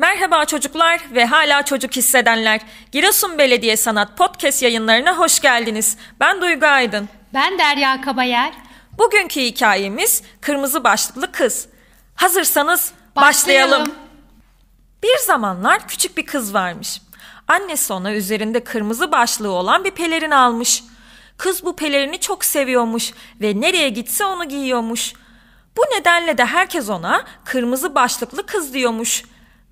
Merhaba çocuklar ve hala çocuk hissedenler. Giresun Belediye Sanat Podcast yayınlarına hoş geldiniz. Ben Duygu Aydın. Ben Derya Kabayer. Bugünkü hikayemiz Kırmızı Başlıklı Kız. Hazırsanız başlayalım. Başlayalım. Bir zamanlar küçük bir kız varmış. Annesi ona üzerinde kırmızı başlığı olan bir pelerin almış. Kız bu pelerini çok seviyormuş ve nereye gitse onu giyiyormuş. Bu nedenle de herkes ona kırmızı başlıklı kız diyormuş.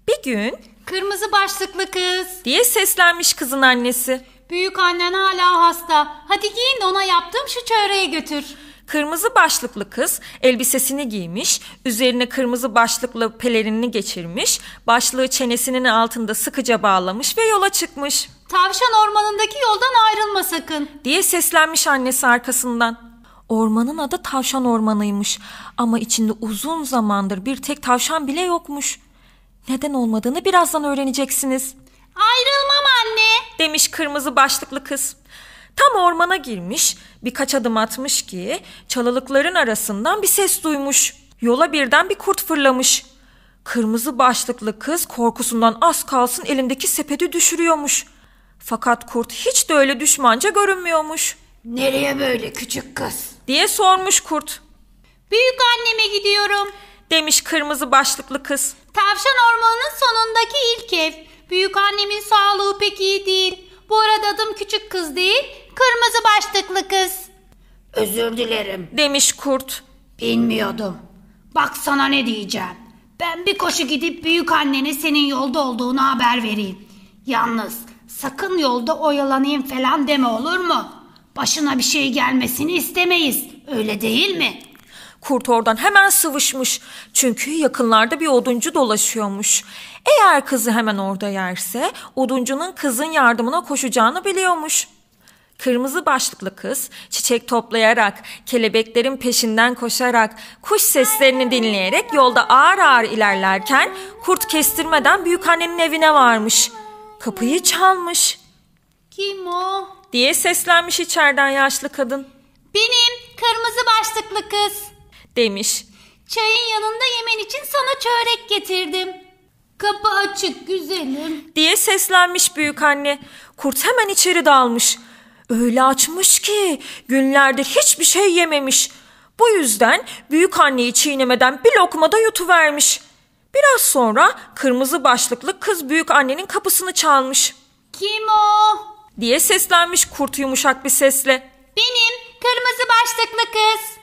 Bir gün Kırmızı başlıklı kız. diye seslenmiş kızın annesi. Büyük annen hala hasta. Hadi giyin de ona yaptığım şu çöreği götür. Kırmızı başlıklı kız elbisesini giymiş, üzerine kırmızı başlıklı pelerinini geçirmiş, başlığı çenesinin altında sıkıca bağlamış ve yola çıkmış Tavşan ormanındaki yoldan ayrılma sakın. diye seslenmiş annesi arkasından. Ormanın adı tavşan ormanıymış ama içinde uzun zamandır bir tek tavşan bile yokmuş. Neden olmadığını birazdan öğreneceksiniz Ayrılmam anne. demiş kırmızı başlıklı kız. Tam ormana girmiş, birkaç adım atmış ki çalılıkların arasından bir ses duymuş. Yola birden bir kurt fırlamış. Kırmızı başlıklı kız korkusundan az kalsın elindeki sepeti düşürüyormuş. Fakat kurt hiç de öyle düşmanca görünmüyormuş. Nereye böyle küçük kız? Diye sormuş kurt. Büyük anneme gidiyorum. Demiş kırmızı başlıklı kız. Tavşan ormanının sonundaki ilk ev. Büyük annemin sağlığı pek iyi değil. Bu arada adım küçük kız değil, kırmızı başlıklı kız. Özür dilerim. Demiş kurt. Bilmiyordum. Bak sana ne diyeceğim. Ben bir koşu gidip büyük annene senin yolda olduğunu haber vereyim. Yalnız sakın yolda oyalanayım falan deme olur mu? Başına bir şey gelmesini istemeyiz. Öyle değil mi? Kurt oradan hemen sıvışmış. Çünkü yakınlarda bir oduncu dolaşıyormuş. Eğer kızı hemen orada yerse oduncunun kızın yardımına koşacağını biliyormuş. Kırmızı başlıklı kız çiçek toplayarak, kelebeklerin peşinden koşarak, kuş seslerini dinleyerek yolda ağır ağır ilerlerken kurt kestirmeden büyükannenin evine varmış. Kapıyı çalmış Kim o? diye seslenmiş içeriden yaşlı kadın. Benim kırmızı başlıklı kız. Demiş. Çayın yanında yemen için sana çörek getirdim. Kapı açık güzelim. diye seslenmiş büyük anne. Kurt hemen içeri dalmış. Öyle açmış ki günlerdir hiçbir şey yememiş. Bu yüzden büyük anneyi çiğnemeden bir lokmada yutuvermiş. Biraz sonra kırmızı başlıklı kız büyük annenin kapısını çalmış. Kim o? Diye seslenmiş kurt yumuşak bir sesle. Benim kırmızı başlıklı kız.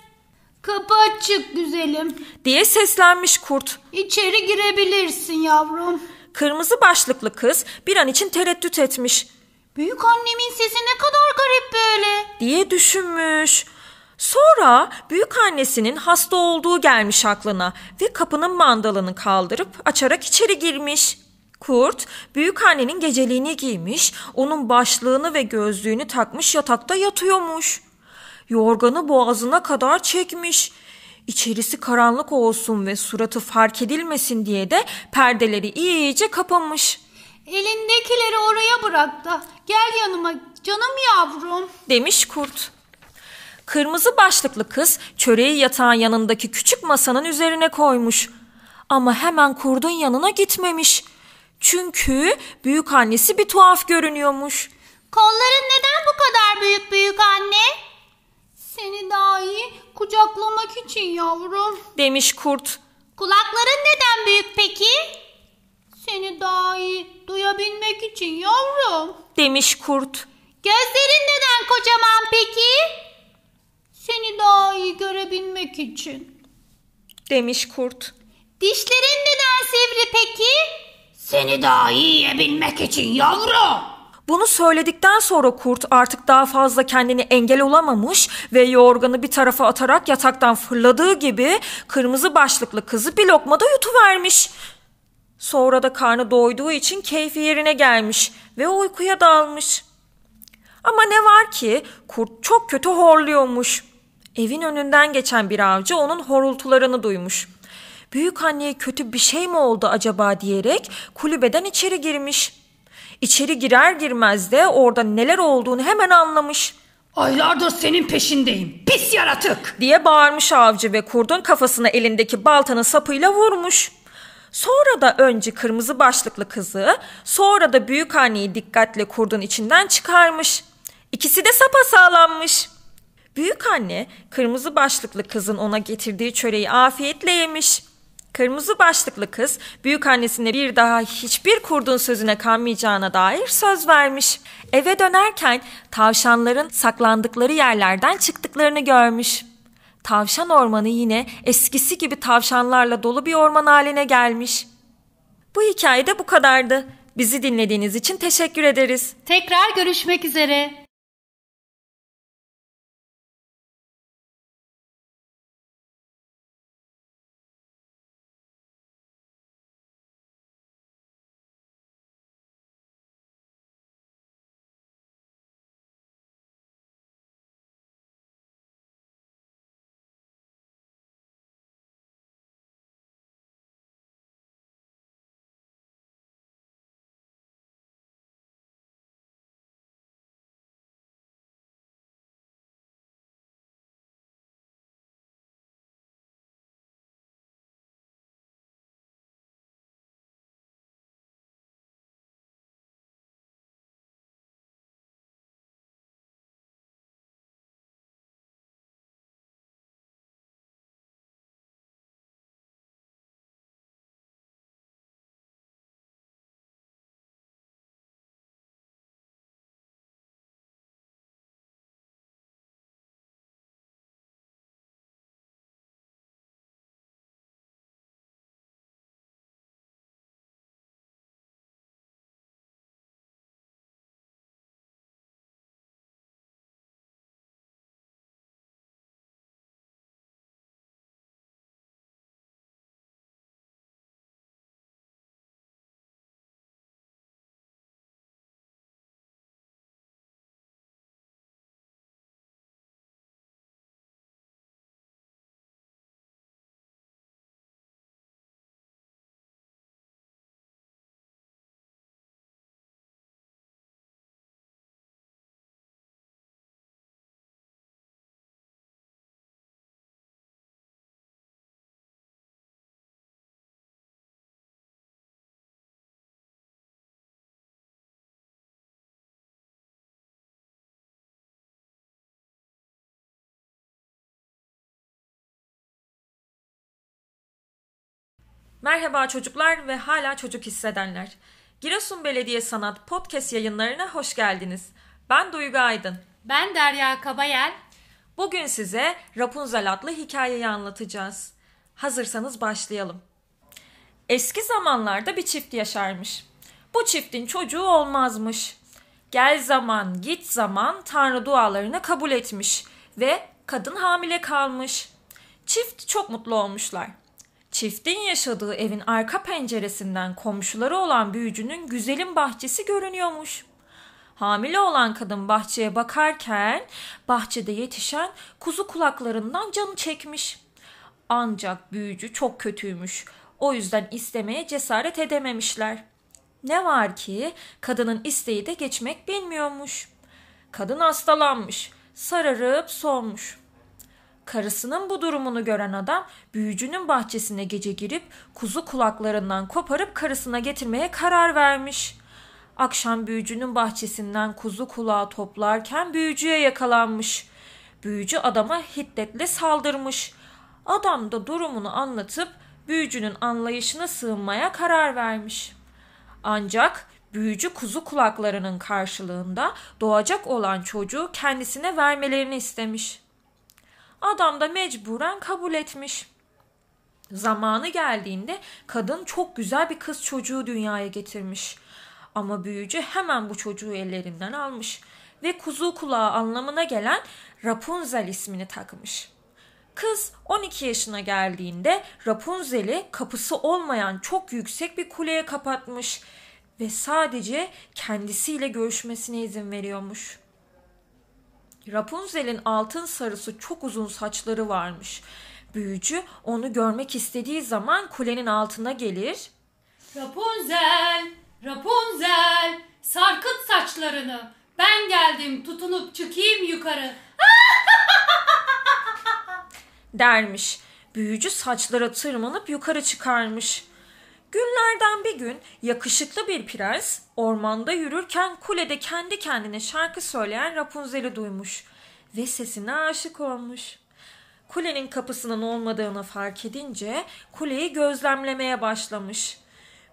Kapı açık güzelim. Diye seslenmiş kurt. İçeri girebilirsin yavrum. Kırmızı başlıklı kız bir an için tereddüt etmiş. Büyük annemin sesi ne kadar garip böyle. diye düşünmüş. Sonra büyük annesinin hasta olduğu gelmiş aklına ve kapının mandalını kaldırıp açarak içeri girmiş. Kurt büyük annenin geceliğini giymiş, onun başlığını ve gözlüğünü takmış yatakta yatıyormuş. Yorganı boğazına kadar çekmiş. İçerisi karanlık olsun ve suratı fark edilmesin diye de perdeleri iyice kapamış. Elindekileri oraya bırak da gel yanıma canım yavrum. demiş kurt. Kırmızı başlıklı kız çöreği yatağın yanındaki küçük masanın üzerine koymuş. Ama hemen kurdun yanına gitmemiş. Çünkü büyük annesi bir tuhaf görünüyormuş. Kolların neden bu kadar büyük büyük anne? Seni daha iyi kucaklamak için yavrum. Demiş kurt. Kulakların neden büyük peki? Seni daha iyi duyabilmek için yavrum. Demiş kurt. Gözlerin neden kocaman peki? Seni daha iyi görebilmek için. Demiş kurt. Dişlerin neden sivri peki? Seni daha iyi yiyebilmek için yavrum. Bunu söyledikten sonra kurt artık daha fazla kendini engel olamamış ve yorganı bir tarafa atarak yataktan fırladığı gibi kırmızı başlıklı kızı bir lokmada yutuvermiş. Sonra da karnı doyduğu için keyfi yerine gelmiş ve uykuya dalmış. Ama ne var ki kurt çok kötü horluyormuş. Evin önünden geçen bir avcı onun horultularını duymuş. Büyük anneye kötü bir şey mi oldu acaba diyerek kulübeden içeri girmiş. İçeri girer girmez de orada neler olduğunu hemen anlamış. Aylardır senin peşindeyim. Pis yaratık. diye bağırmış avcı ve kurdun kafasına elindeki baltanın sapıyla vurmuş. Sonra da önce kırmızı başlıklı kızı, sonra da büyük anneyi dikkatle kurdun içinden çıkarmış. İkisi de sapasağlammış. Büyük anne kırmızı başlıklı kızın ona getirdiği çöreği afiyetle yemiş. Kırmızı başlıklı kız büyük annesine bir daha hiçbir kurdun sözüne kanmayacağına dair söz vermiş. Eve dönerken tavşanların saklandıkları yerlerden çıktıklarını görmüş. Tavşan ormanı yine eskisi gibi tavşanlarla dolu bir orman haline gelmiş. Bu hikaye de bu kadardı. Bizi dinlediğiniz için teşekkür ederiz. Tekrar görüşmek üzere. Merhaba çocuklar ve hala çocuk hissedenler. Giresun Belediye Sanat Podcast yayınlarına hoş geldiniz. Ben Duygu Aydın. Ben Derya Kabayel. Bugün size Rapunzel adlı hikayeyi anlatacağız. Hazırsanız başlayalım. Eski zamanlarda bir çift yaşarmış. Bu çiftin çocuğu olmazmış. Gel zaman git zaman Tanrı dualarını kabul etmiş ve kadın hamile kalmış. Çift çok mutlu olmuşlar. Çiftin yaşadığı evin arka penceresinden komşuları olan büyücünün güzelim bahçesi görünüyormuş. Hamile olan kadın bahçeye bakarken bahçede yetişen kuzu kulaklarından canı çekmiş. Ancak büyücü çok kötüymüş. O yüzden istemeye cesaret edememişler. Ne var ki kadının isteği de geçmek bilmiyormuş. Kadın hastalanmış, sararıp solmuş. Karısının bu durumunu gören adam büyücünün bahçesine gece girip kuzu kulaklarından koparıp karısına getirmeye karar vermiş. Akşam büyücünün bahçesinden kuzu kulağı toplarken büyücüye yakalanmış. Büyücü adama hiddetle saldırmış. Adam da durumunu anlatıp büyücünün anlayışına sığınmaya karar vermiş. Ancak büyücü kuzu kulaklarının karşılığında doğacak olan çocuğu kendisine vermelerini istemiş. Adam da mecburen kabul etmiş. Zamanı geldiğinde kadın çok güzel bir kız çocuğu dünyaya getirmiş. Ama büyücü hemen bu çocuğu ellerinden almış ve kuzu kulağı anlamına gelen Rapunzel ismini takmış. Kız 12 yaşına geldiğinde Rapunzel'i kapısı olmayan çok yüksek bir kuleye kapatmış ve sadece kendisiyle görüşmesine izin veriyormuş. Rapunzel'in altın sarısı çok uzun saçları varmış. Büyücü onu görmek istediği zaman kulenin altına gelir. Rapunzel, Rapunzel, sarkıt saçlarını. Ben geldim tutunup çıkayım yukarı. dermiş. Büyücü saçlara tırmanıp yukarı çıkarmış. Günlerden bir gün yakışıklı bir prens ormanda yürürken kulede kendi kendine şarkı söyleyen Rapunzel'i duymuş ve sesine aşık olmuş. Kulenin kapısının olmadığını fark edince kuleyi gözlemlemeye başlamış.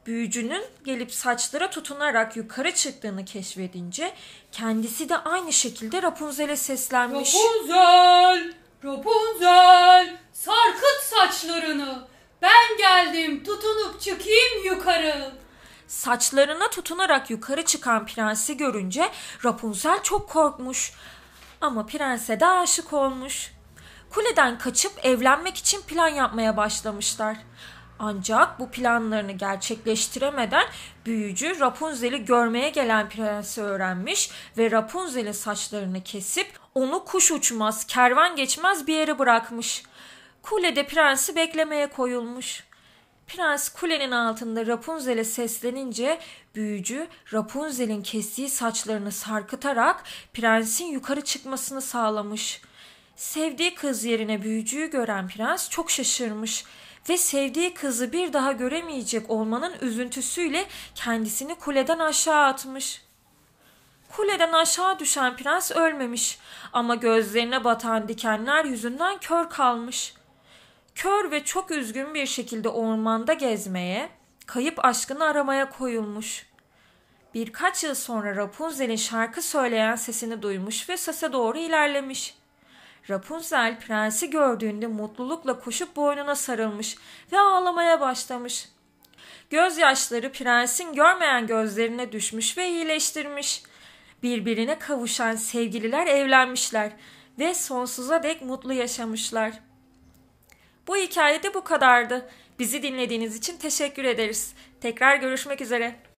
Büyücünün gelip saçlara tutunarak yukarı çıktığını keşfedince kendisi de aynı şekilde Rapunzel'e seslenmiş. Rapunzel! Rapunzel! Sarkıt saçlarını. Ben geldim tutunup çıkayım yukarı. Saçlarına tutunarak yukarı çıkan prensi görünce Rapunzel çok korkmuş. Ama prense de aşık olmuş. Kuleden kaçıp evlenmek için plan yapmaya başlamışlar. Ancak bu planlarını gerçekleştiremeden büyücü Rapunzel'i görmeye gelen prensi öğrenmiş ve Rapunzel'in saçlarını kesip onu kuş uçmaz, kervan geçmez bir yere bırakmış. Kulede prensi beklemeye koyulmuş. Prens kulenin altında Rapunzel'e seslenince büyücü Rapunzel'in kestiği saçlarını sarkıtarak prensin yukarı çıkmasını sağlamış. Sevdiği kız yerine büyücüyü gören prens çok şaşırmış ve sevdiği kızı bir daha göremeyecek olmanın üzüntüsüyle kendisini kuleden aşağı atmış. Kuleden aşağı düşen prens ölmemiş ama gözlerine batan dikenler yüzünden kör kalmış. Kör ve çok üzgün bir şekilde ormanda gezmeye, kayıp aşkını aramaya koyulmuş. Birkaç yıl sonra Rapunzel'in şarkı söyleyen sesini duymuş ve sese doğru ilerlemiş. Rapunzel prensi gördüğünde mutlulukla koşup boynuna sarılmış ve ağlamaya başlamış. Gözyaşları prensin görmeyen gözlerine düşmüş ve iyileştirmiş. Birbirine kavuşan sevgililer evlenmişler ve sonsuza dek mutlu yaşamışlar. Bu hikayede bu kadardı. Bizi dinlediğiniz için teşekkür ederiz. Tekrar görüşmek üzere.